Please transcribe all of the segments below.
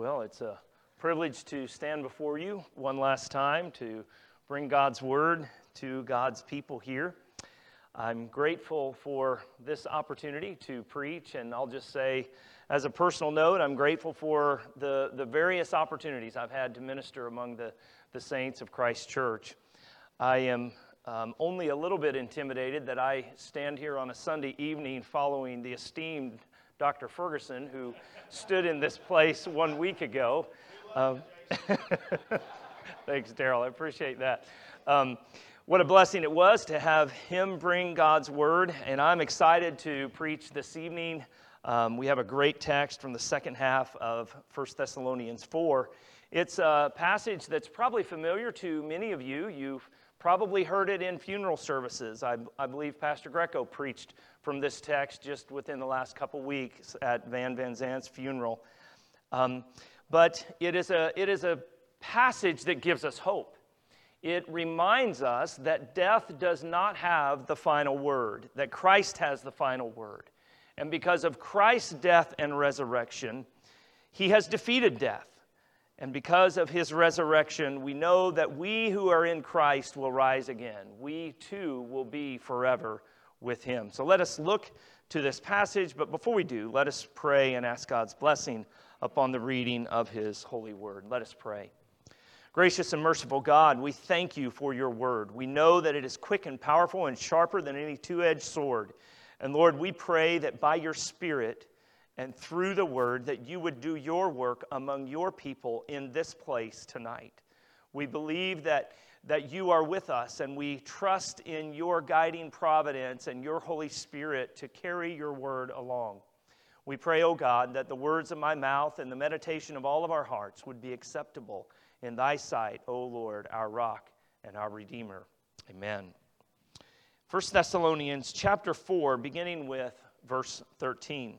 Well, it's a privilege to stand before you one last time to bring God's word to God's people here. I'm grateful for this opportunity to preach, and I'll just say, as a personal note, I'm grateful for the, the various opportunities I've had to minister among the, the saints of Christ Church. I am um, only a little bit intimidated that I stand here on a Sunday evening following the esteemed Dr. Ferguson, who stood in this place one week ago. Um, thanks, Daryl. I appreciate that. Um, what a blessing it was to have him bring God's word, and I'm excited to preach this evening. Um, we have a great text from the second half of 1 Thessalonians 4. It's a passage that's probably familiar to many of you. You've probably heard it in funeral services. I, I believe Pastor Greco preached from this text just within the last couple weeks at Van Van Zant's funeral. Um, but it is, a, it is a passage that gives us hope. It reminds us that death does not have the final word, that Christ has the final word. And because of Christ's death and resurrection, he has defeated death. And because of his resurrection, we know that we who are in Christ will rise again. We too will be forever with him. So let us look to this passage, but before we do, let us pray and ask God's blessing upon the reading of his holy word. Let us pray. Gracious and merciful God, we thank you for your word. We know that it is quick and powerful and sharper than any two edged sword. And Lord, we pray that by your Spirit and through the word, that you would do your work among your people in this place tonight. We believe that that you are with us, and we trust in your guiding providence and your Holy Spirit to carry your word along. We pray, O oh God, that the words of my mouth and the meditation of all of our hearts would be acceptable in thy sight, O Lord, our rock and our redeemer. Amen. 1 Thessalonians chapter 4 beginning with verse 13.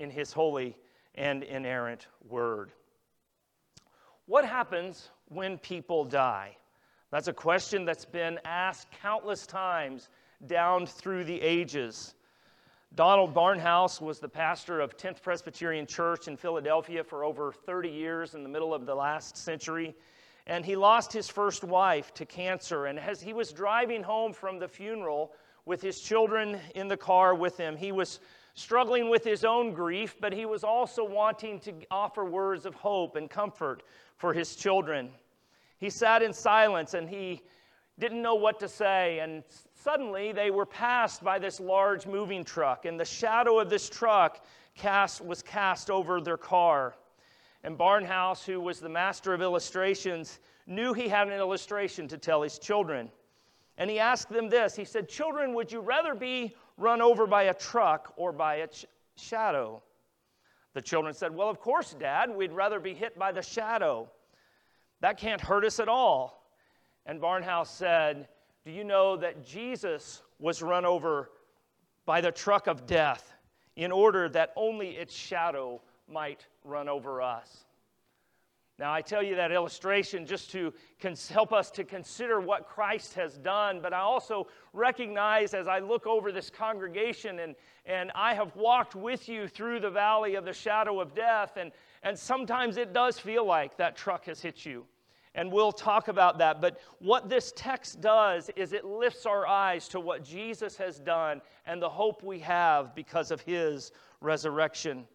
in His holy and inerrant word. What happens when people die? That's a question that's been asked countless times down through the ages. Donald Barnhouse was the pastor of 10th Presbyterian Church in Philadelphia for over 30 years in the middle of the last century. And he lost his first wife to cancer. And as he was driving home from the funeral with his children in the car with him, he was struggling with his own grief, but he was also wanting to offer words of hope and comfort for his children. He sat in silence and he didn't know what to say. And suddenly they were passed by this large moving truck, and the shadow of this truck cast, was cast over their car. And Barnhouse, who was the master of illustrations, knew he had an illustration to tell his children. And he asked them this He said, Children, would you rather be run over by a truck or by ch- shadow? The children said, Well, of course, Dad, we'd rather be hit by the shadow. That can't hurt us at all. And Barnhouse said, Do you know that Jesus was run over by the truck of death in order that only its shadow might run over us? Now, I tell you that illustration just to help us to consider what Christ has done, but I also recognize as I look over this congregation and, and I have walked with you through the valley of the shadow of death, and, and sometimes it does feel like that truck has hit you. And we'll talk about that. But what this text does is it lifts our eyes to what Jesus has done and the hope we have because of his resurrection.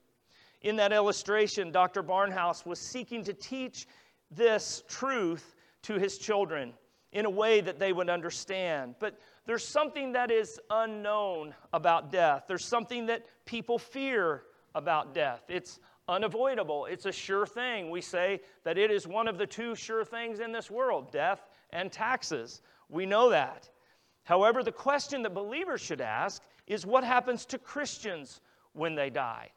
In that illustration, Dr. Barnhouse was seeking to teach this truth to his children in a way that they would understand. But there's something that is unknown about death. There's something that people fear about death. It's unavoidable, it's a sure thing. We say that it is one of the two sure things in this world death and taxes. We know that. However, the question that believers should ask is what happens to Christians when they die?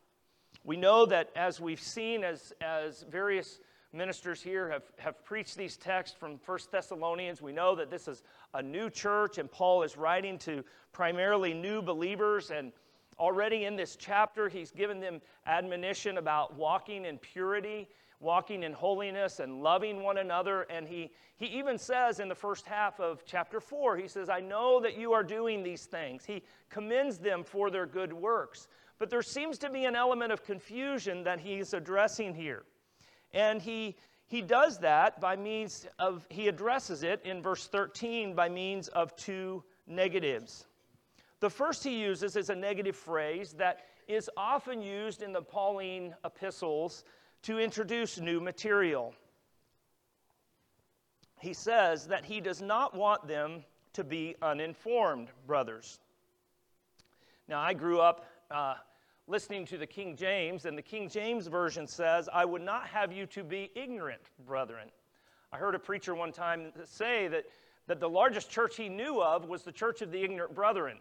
We know that as we've seen, as, as various ministers here have, have preached these texts from First Thessalonians. We know that this is a new church, and Paul is writing to primarily new believers. And already in this chapter, he's given them admonition about walking in purity, walking in holiness, and loving one another. And he, he even says in the first half of chapter 4, he says, I know that you are doing these things. He commends them for their good works. But there seems to be an element of confusion that he's addressing here. And he, he does that by means of, he addresses it in verse 13 by means of two negatives. The first he uses is a negative phrase that is often used in the Pauline epistles to introduce new material. He says that he does not want them to be uninformed, brothers. Now, I grew up uh, listening to the King James, and the King James Version says, I would not have you to be ignorant, brethren. I heard a preacher one time say that, that the largest church he knew of was the Church of the Ignorant Brethren.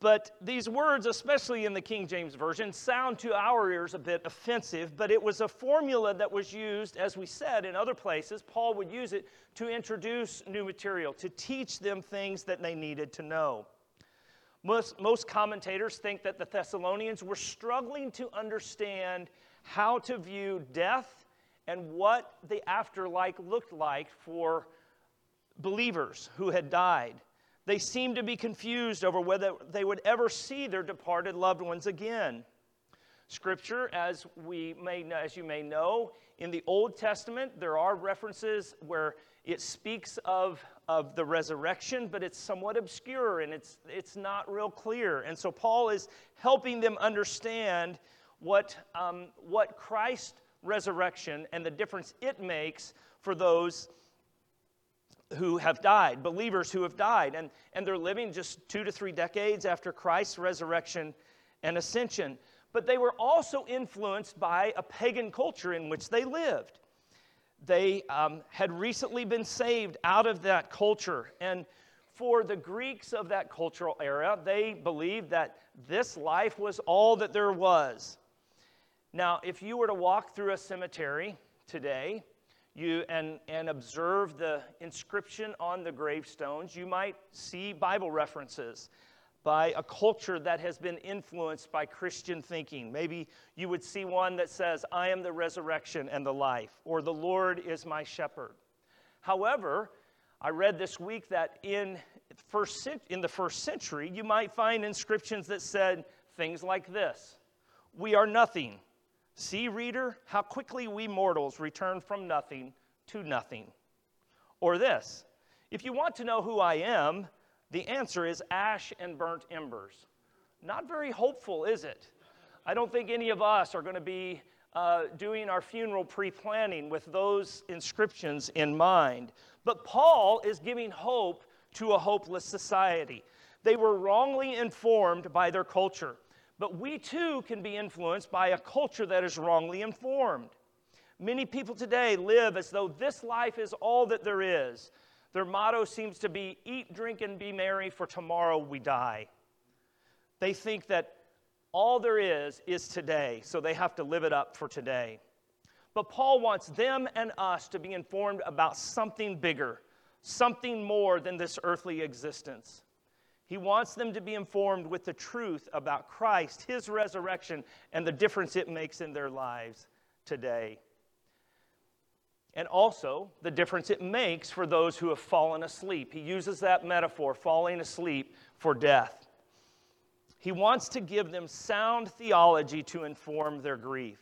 but these words, especially in the King James Version, sound to our ears a bit offensive, but it was a formula that was used, as we said in other places. Paul would use it to introduce new material, to teach them things that they needed to know. Most, most commentators think that the Thessalonians were struggling to understand how to view death and what the afterlife looked like for believers who had died. They seemed to be confused over whether they would ever see their departed loved ones again. Scripture, as, we may, as you may know, in the Old Testament, there are references where it speaks of, of the resurrection, but it's somewhat obscure and it's, it's not real clear. And so Paul is helping them understand what, um, what Christ's resurrection and the difference it makes for those who have died, believers who have died. And, and they're living just two to three decades after Christ's resurrection and ascension. But they were also influenced by a pagan culture in which they lived they um, had recently been saved out of that culture. And for the Greeks of that cultural era, they believed that this life was all that there was. Now, if you were to walk through a cemetery today you, and, and observe the inscription on the gravestones, you might see Bible references by a culture that has been influenced by Christian thinking. Maybe you would see one that says, I am the resurrection and the life, or the Lord is my shepherd. However, I read this week that in, first, in the first century, you might find inscriptions that said things like this We are nothing. See, reader, how quickly we mortals return from nothing to nothing. Or this If you want to know who I am, the answer is ash and burnt embers. Not very hopeful, is it? I don't think any of us are going to be uh, doing our funeral pre planning with those inscriptions in mind. But Paul is giving hope to a hopeless society. They were wrongly informed by their culture, but we too can be influenced by a culture that is wrongly informed. Many people today live as though this life is all that there is, their motto seems to be eat, drink, and be merry, for tomorrow we die. They think that all there is is today, so they have to live it up for today. But Paul wants them and us to be informed about something bigger, something more than this earthly existence. He wants them to be informed with the truth about Christ, his resurrection, and the difference it makes in their lives today and also the difference it makes for those who have fallen asleep. He uses that metaphor, falling asleep, for death. He wants to give them sound theology to inform their grief.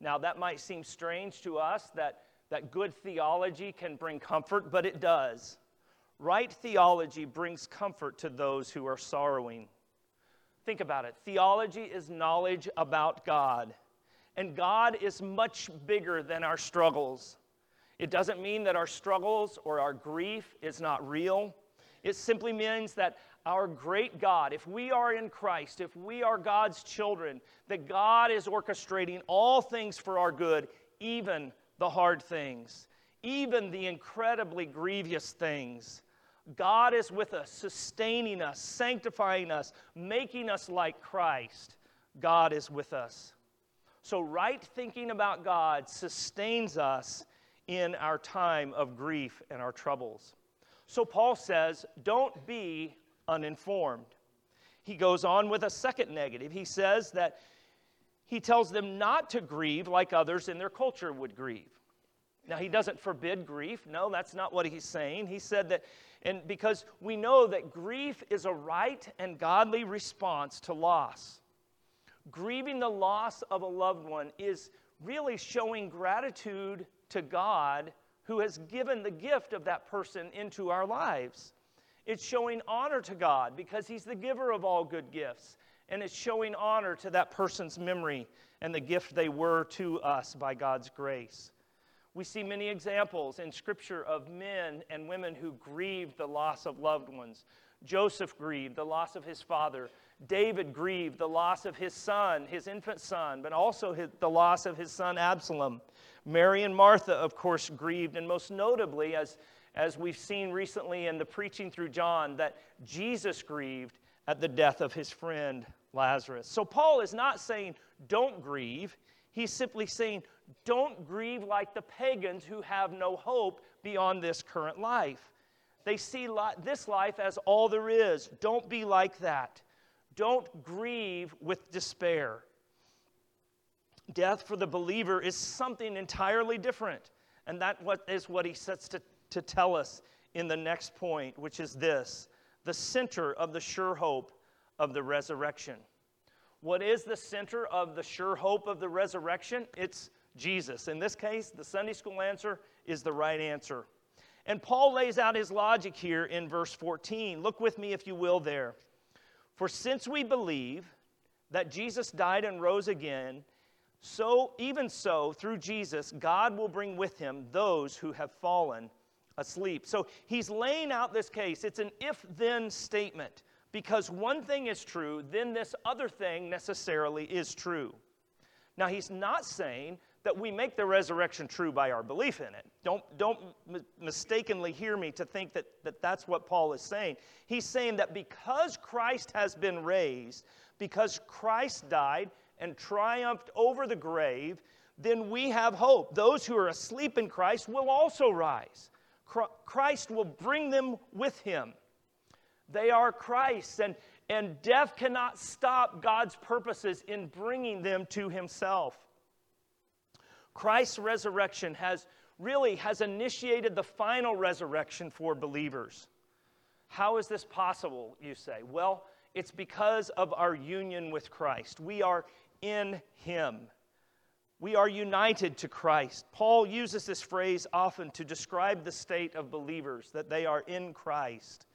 Now, that might seem strange to us that, that good theology can bring comfort, but it does. Right theology brings comfort to those who are sorrowing. Think about it. Theology is knowledge about God, and God is much bigger than our struggles. It doesn't mean that our struggles or our grief is not real. It simply means that our great God, if we are in Christ, if we are God's children, that God is orchestrating all things for our good, even the hard things, even the incredibly grievous things. God is with us, sustaining us, sanctifying us, making us like Christ. God is with us. So, right thinking about God sustains us in our time of grief and our troubles. So, Paul says, don't be uninformed. He goes on with a second negative. He says that he tells them not to grieve like others in their culture would grieve. Now, he doesn't forbid grief. No, that's not what he's saying. He said that, and because we know that grief is a right and godly response to loss. Grieving the loss of a loved one is really showing gratitude to God who has given the gift of that person into our lives. It's showing honor to God because He's the giver of all good gifts. And it's showing honor to that person's memory and the gift they were to us by God's grace. We see many examples in Scripture of men and women who grieved the loss of loved ones. Joseph grieved the loss of his father. David grieved the loss of his son, his infant son, but also his, the loss of his son Absalom. Mary and Martha, of course, grieved, and most notably, as, as we've seen recently in the preaching through John, that Jesus grieved at the death of his friend Lazarus. So Paul is not saying don't grieve. He's simply saying don't grieve like the pagans who have no hope beyond this current life. They see li- this life as all there is. Don't be like that. Don't grieve with despair. Death for the believer is something entirely different. And that is what he sets to, to tell us in the next point, which is this the center of the sure hope of the resurrection. What is the center of the sure hope of the resurrection? It's Jesus. In this case, the Sunday school answer is the right answer. And Paul lays out his logic here in verse 14. Look with me, if you will, there. For since we believe that Jesus died and rose again, so, even so, through Jesus, God will bring with him those who have fallen asleep. So he's laying out this case. It's an if then statement. Because one thing is true, then this other thing necessarily is true. Now, he's not saying that we make the resurrection true by our belief in it. Don't, don't m- mistakenly hear me to think that, that that's what Paul is saying. He's saying that because Christ has been raised, because Christ died, and triumphed over the grave, then we have hope. Those who are asleep in Christ will also rise. Christ will bring them with him. They are Christ's, and, and death cannot stop God's purposes in bringing them to himself. Christ's resurrection has really has initiated the final resurrection for believers. How is this possible, you say? Well, it's because of our union with Christ. We are in Him. We are united to Christ. Paul uses this phrase often to describe the state of believers, that they are in Christ.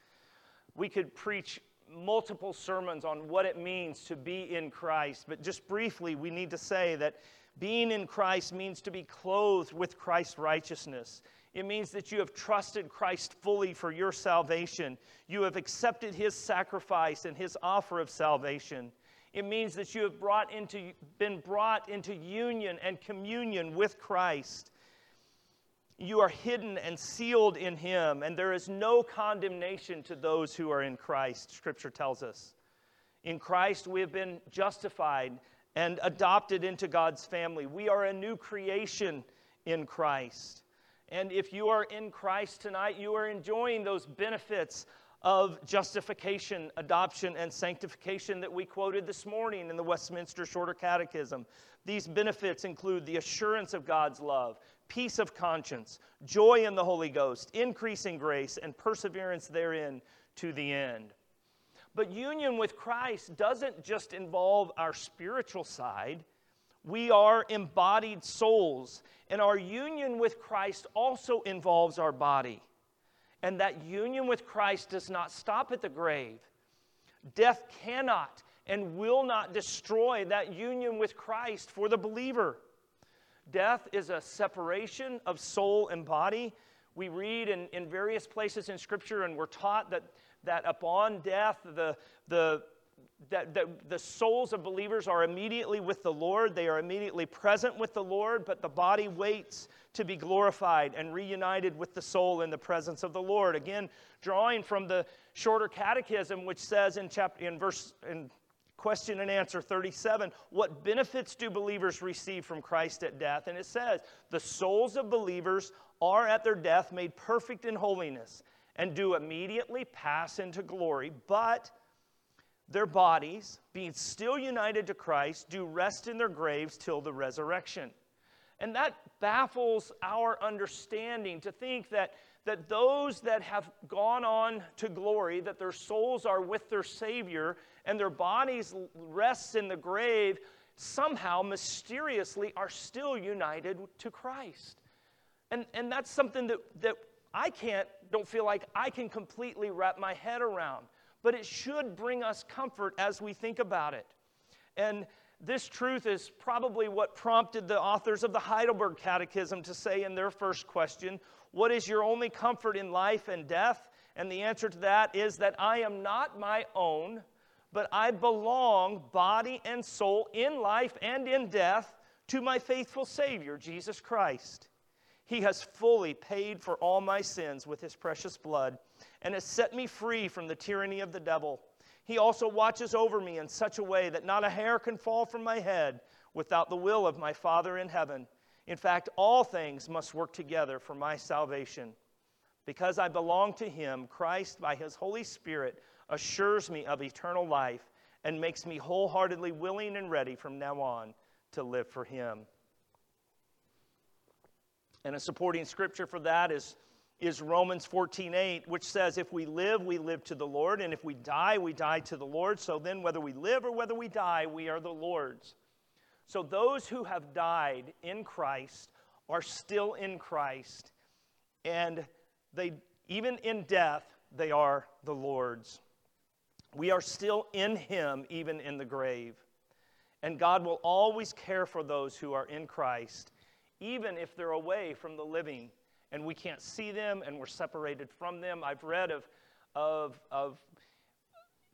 We could preach multiple sermons on what it means to be in Christ, but just briefly, we need to say that being in Christ means to be clothed with Christ's righteousness. It means that you have trusted Christ fully for your salvation. You have accepted his sacrifice and his offer of salvation. It means that you have brought into, been brought into union and communion with Christ. You are hidden and sealed in Him, and there is no condemnation to those who are in Christ, Scripture tells us. In Christ, we have been justified and adopted into God's family. We are a new creation in Christ. And if you are in Christ tonight, you are enjoying those benefits of justification, adoption, and sanctification that we quoted this morning in the Westminster Shorter Catechism. These benefits include the assurance of God's love, peace of conscience, joy in the Holy Ghost, increasing grace, and perseverance therein to the end. But union with Christ doesn't just involve our spiritual side. We are embodied souls, and our union with Christ also involves our body. And that union with Christ does not stop at the grave. Death cannot and will not destroy that union with Christ for the believer. Death is a separation of soul and body. We read in, in various places in Scripture, and we're taught that, that upon death, the, the, that, that the souls of believers are immediately with the Lord. They are immediately present with the Lord, but the body waits to be glorified and reunited with the soul in the presence of the Lord. Again, drawing from the shorter catechism, which says in chapter in verse in question and answer 37 what benefits do believers receive from christ at death and it says the souls of believers are at their death made perfect in holiness and do immediately pass into glory but their bodies being still united to christ do rest in their graves till the resurrection and that baffles our understanding to think that that those that have gone on to glory, that their souls are with their Savior and their bodies rests in the grave, somehow mysteriously are still united to Christ. And, and that's something that, that I can't, don't feel like I can completely wrap my head around. But it should bring us comfort as we think about it. And this truth is probably what prompted the authors of the Heidelberg Catechism to say in their first question what is your only comfort in life and death? And the answer to that is that I am not my own, but I belong, body and soul, in life and in death, to my faithful Savior, Jesus Christ. He has fully paid for all my sins with his precious blood and has set me free from the tyranny of the devil. He also watches over me in such a way that not a hair can fall from my head without the will of my Father in heaven. In fact, all things must work together for my salvation. Because I belong to Him, Christ, by His Holy Spirit, assures me of eternal life and makes me wholeheartedly willing and ready from now on to live for Him. And a supporting scripture for that is, is Romans 14 8, which says, If we live, we live to the Lord, and if we die, we die to the Lord. So then, whether we live or whether we die, we are the Lord's. So those who have died in Christ are still in Christ, and they even in death they are the Lord's. We are still in him even in the grave. And God will always care for those who are in Christ, even if they're away from the living and we can't see them and we're separated from them. I've read of, of, of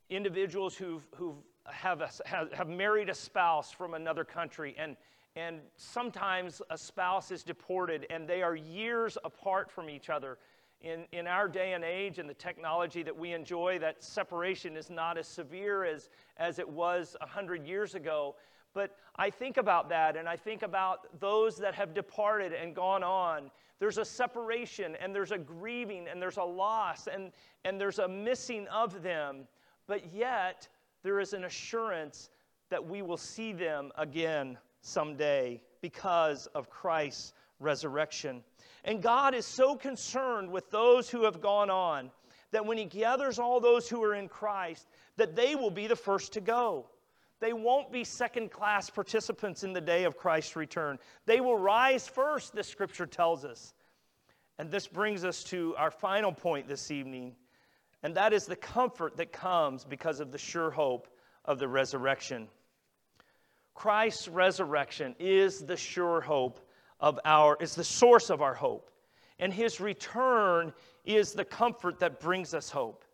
individuals who've, who've have, have, have married a spouse from another country, and, and sometimes a spouse is deported, and they are years apart from each other. In, in our day and age and the technology that we enjoy, that separation is not as severe as, as it was 100 years ago. But I think about that, and I think about those that have departed and gone on. There's a separation, and there's a grieving, and there's a loss, and, and there's a missing of them. But yet, there is an assurance that we will see them again someday because of Christ's resurrection. And God is so concerned with those who have gone on that when he gathers all those who are in Christ, that they will be the first to go. They won't be second class participants in the day of Christ's return. They will rise first, the scripture tells us. And this brings us to our final point this evening and that is the comfort that comes because of the sure hope of the resurrection. Christ's resurrection is the sure hope of our, is the source of our hope. And his return is the comfort that brings us hope.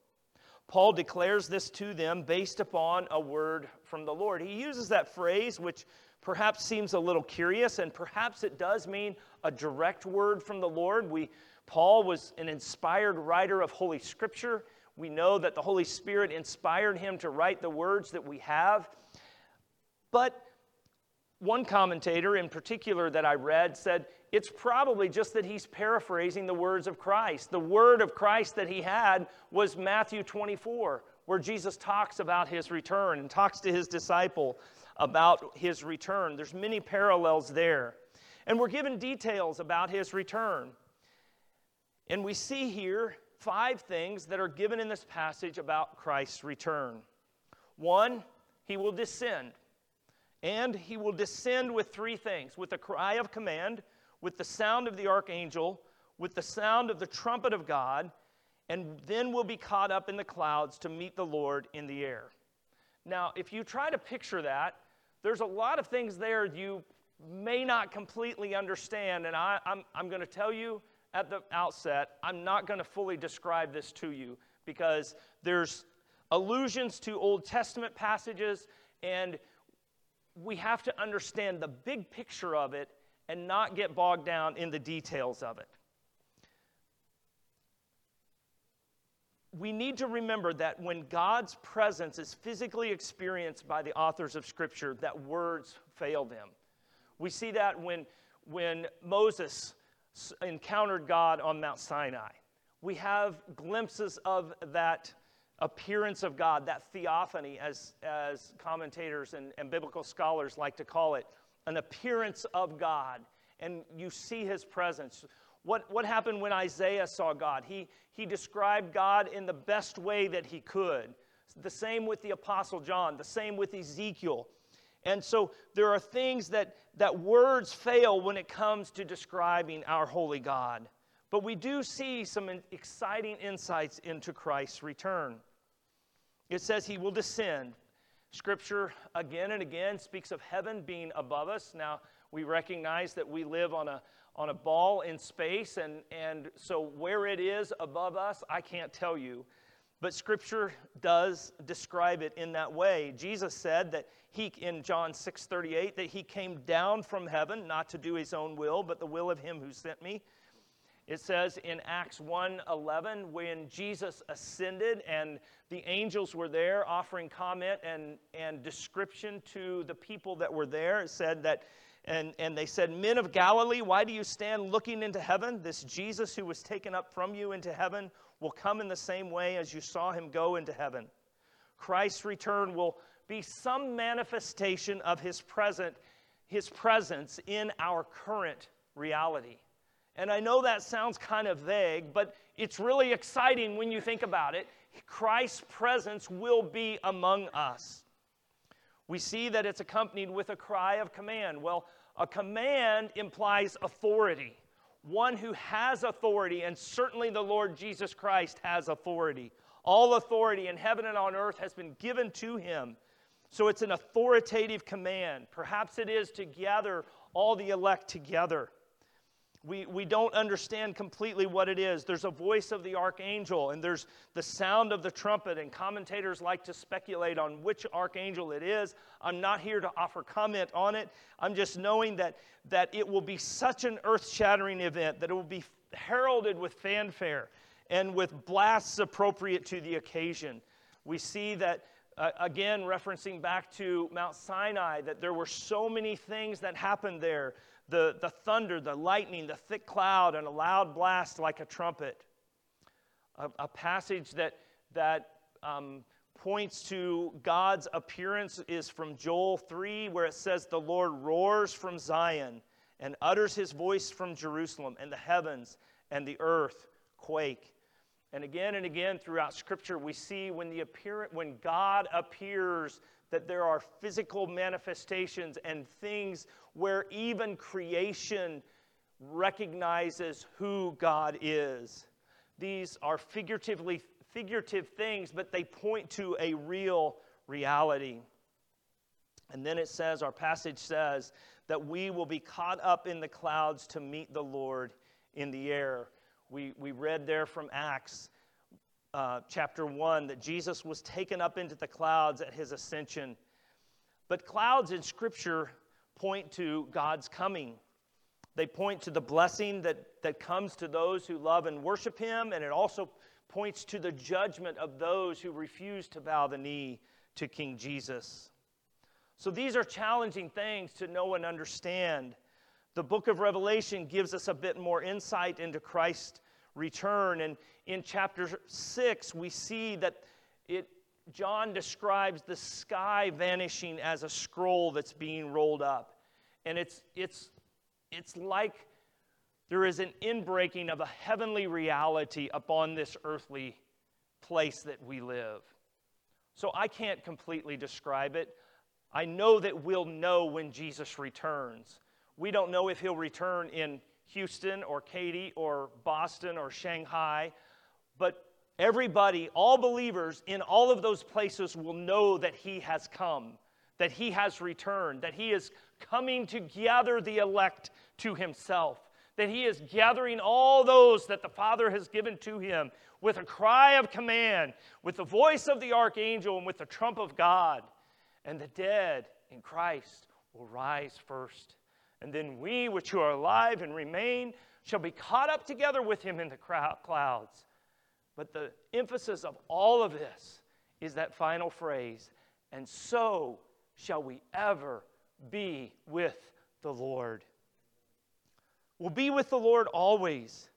Paul declares this to them based upon a word from the Lord. He uses that phrase, which perhaps seems a little curious, and perhaps it does mean a direct word from the Lord. We, Paul was an inspired writer of Holy Scripture. We know that the Holy Spirit inspired him to write the words that we have. But one commentator in particular that I read said it's probably just that he's paraphrasing the words of Christ. The word of Christ that he had was Matthew 24, where Jesus talks about his return and talks to his disciple about his return. There's many parallels there. And we're given details about his return. And we see here five things that are given in this passage about Christ's return. One, he will descend. And he will descend with three things with a cry of command, with the sound of the archangel, with the sound of the trumpet of God, and then we'll be caught up in the clouds to meet the Lord in the air. Now, if you try to picture that, there's a lot of things there you may not completely understand, and I, am I'm, I'm going to tell you at the outset, I'm not going to fully describe this to you because there's allusions to Old Testament passages, and we have to understand the big picture of it and not get bogged down in the details of it. We need to remember that when God's presence is physically experienced by the authors of Scripture, that words fail them. We see that when, when Moses encountered God on Mount Sinai. We have glimpses of that appearance of God, that theophany, as, as commentators and, and biblical scholars like to call it, an appearance of God, and you see his presence. What, what happened when Isaiah saw God? He, he described God in the best way that he could. The same with the Apostle John, the same with Ezekiel. And so there are things that, that words fail when it comes to describing our holy God. But we do see some exciting insights into Christ's return. It says he will descend. Scripture again and again speaks of heaven being above us. Now, we recognize that we live on a, on a ball in space, and, and so where it is above us, I can't tell you. But Scripture does describe it in that way. Jesus said that he, in John 6 38, that he came down from heaven not to do his own will, but the will of him who sent me. It says in Acts 1:11 when Jesus ascended and the angels were there offering comment and, and description to the people that were there, it said that and, and they said, Men of Galilee, why do you stand looking into heaven? This Jesus who was taken up from you into heaven will come in the same way as you saw him go into heaven. Christ's return will be some manifestation of his present, his presence in our current reality. And I know that sounds kind of vague, but it's really exciting when you think about it. Christ's presence will be among us. We see that it's accompanied with a cry of command. Well, a command implies authority, one who has authority, and certainly the Lord Jesus Christ has authority. All authority in heaven and on earth has been given to him. So it's an authoritative command. Perhaps it is to gather all the elect together. We, we don't understand completely what it is. There's a voice of the archangel, and there's the sound of the trumpet, and commentators like to speculate on which archangel it is. I'm not here to offer comment on it. I'm just knowing that, that it will be such an earth shattering event, that it will be heralded with fanfare and with blasts appropriate to the occasion. We see that, uh, again, referencing back to Mount Sinai, that there were so many things that happened there the, the thunder, the lightning, the thick cloud, and a loud blast like a trumpet. A, a passage that, that um, points to God's appearance is from Joel 3, where it says, The Lord roars from Zion and utters his voice from Jerusalem, and the heavens and the earth quake. And again and again throughout Scripture, we see when, the appear- when God appears, that there are physical manifestations and things where even creation recognizes who God is. These are figuratively figurative things, but they point to a real reality. And then it says, our passage says, that we will be caught up in the clouds to meet the Lord in the air. We, we read there from Acts uh, chapter 1 that Jesus was taken up into the clouds at his ascension. But clouds in Scripture point to God's coming. They point to the blessing that, that comes to those who love and worship Him, and it also points to the judgment of those who refuse to bow the knee to King Jesus. So these are challenging things to know and understand. The book of Revelation gives us a bit more insight into Christ's return. And in chapter 6, we see that it, John describes the sky vanishing as a scroll that's being rolled up. And it's, it's, it's like there is an inbreaking of a heavenly reality upon this earthly place that we live. So I can't completely describe it. I know that we'll know when Jesus returns. We don't know if he'll return in Houston or Katy or Boston or Shanghai, but everybody, all believers in all of those places will know that He has come, that He has returned, that He is coming to gather the elect to Himself, that He is gathering all those that the Father has given to Him with a cry of command, with the voice of the archangel, and with the trump of God. And the dead in Christ will rise first. And then we, which are alive and remain, shall be caught up together with him in the clouds. But the emphasis of all of this is that final phrase, and so shall we ever be with the Lord. We'll be with the Lord always.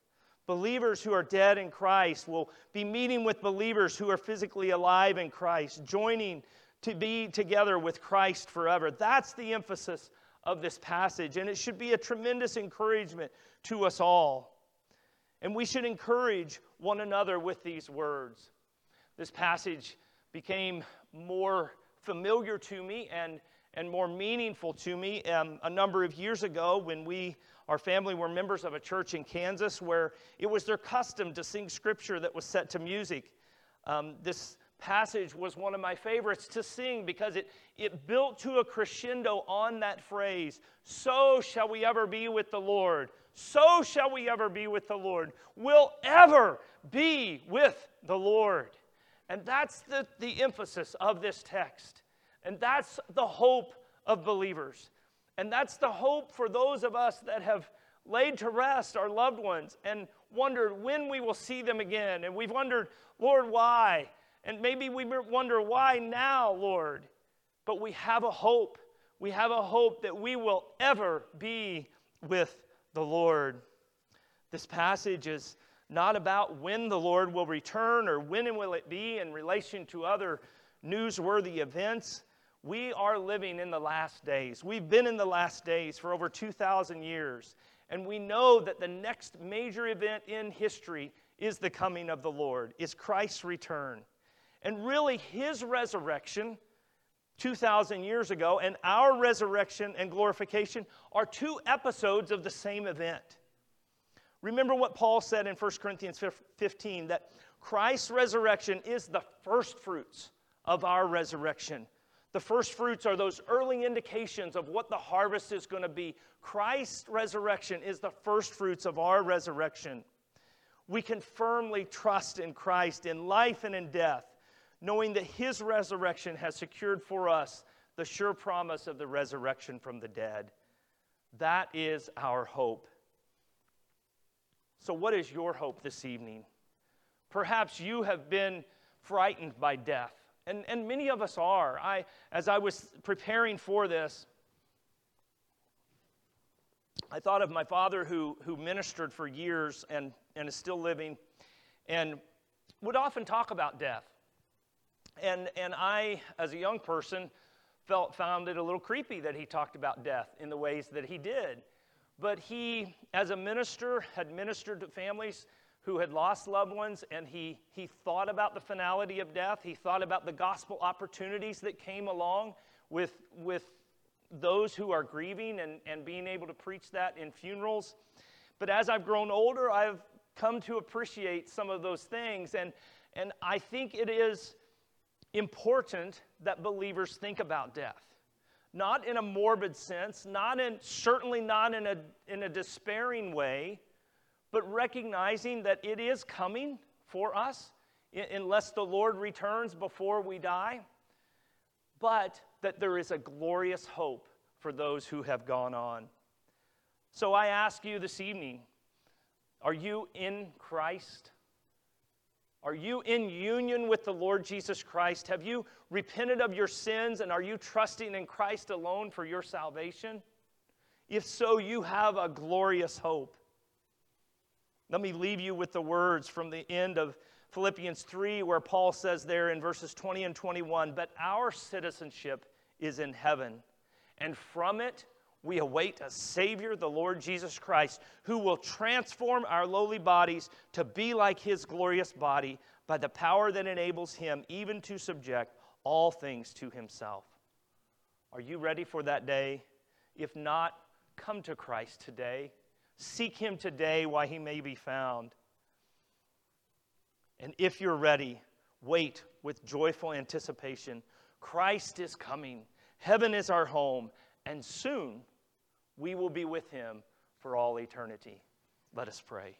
Believers who are dead in Christ will be meeting with believers who are physically alive in Christ, joining to be together with Christ forever. That's the emphasis of this passage, and it should be a tremendous encouragement to us all. And we should encourage one another with these words. This passage became more familiar to me and, and more meaningful to me um, a number of years ago when we, our family, were members of a church in Kansas where it was their custom to sing scripture that was set to music. Um, this passage was one of my favorites to sing because it, it built to a crescendo on that phrase So shall we ever be with the Lord. So shall we ever be with the Lord. We'll ever be with the Lord. And that's the, the emphasis of this text. And that's the hope of believers. And that's the hope for those of us that have laid to rest our loved ones and wondered when we will see them again. And we've wondered, Lord, why? And maybe we wonder, why now, Lord? But we have a hope. We have a hope that we will ever be with the Lord. This passage is not about when the Lord will return or when will it be in relation to other newsworthy events. We are living in the last days. We've been in the last days for over 2,000 years. And we know that the next major event in history is the coming of the Lord, is Christ's return. And really, his resurrection 2,000 years ago and our resurrection and glorification are two episodes of the same event. Remember what Paul said in 1 Corinthians 15 that Christ's resurrection is the first fruits of our resurrection. The first fruits are those early indications of what the harvest is going to be. Christ's resurrection is the first fruits of our resurrection. We can firmly trust in Christ in life and in death knowing that his resurrection has secured for us the sure promise of the resurrection from the dead. That is our hope. So, what is your hope this evening? Perhaps you have been frightened by death, and, and many of us are. I, as I was preparing for this, I thought of my father who, who ministered for years and, and is still living and would often talk about death. And, and I, as a young person, felt, found it a little creepy that he talked about death in the ways that he did. But he, as a minister, had ministered to families who had lost loved ones, and he, he thought about the finality of death. He thought about the gospel opportunities that came along with, with those who are grieving and, and being able to preach that in funerals. But as I've grown older, I've come to appreciate some of those things. And, and I think it is important that believers think about death. Not in a morbid sense, not in, certainly not in a, in a despairing way, but recognizing that it is coming for us unless the Lord returns before we die, but that there is a glorious hope for those who have gone on. So I ask you this evening are you in Christ? Are you in union with the Lord Jesus Christ? Have you repented of your sins and are you trusting in Christ alone for your salvation? If so, you have a glorious hope. Let me leave you with the words from the end of Philippians 3, where Paul says there in verses 20 and 21 But our citizenship is in heaven, and from it we await a Savior, the Lord Jesus Christ, who will transform our lowly bodies to be like his glorious body by the power that enables him even to subject all things to himself. Are you ready for that day? If not, come to Christ today. Seek him today while he may be found. And if you're ready, wait with joyful anticipation. Christ is coming, heaven is our home, and soon we will be with him for all eternity. Let us pray.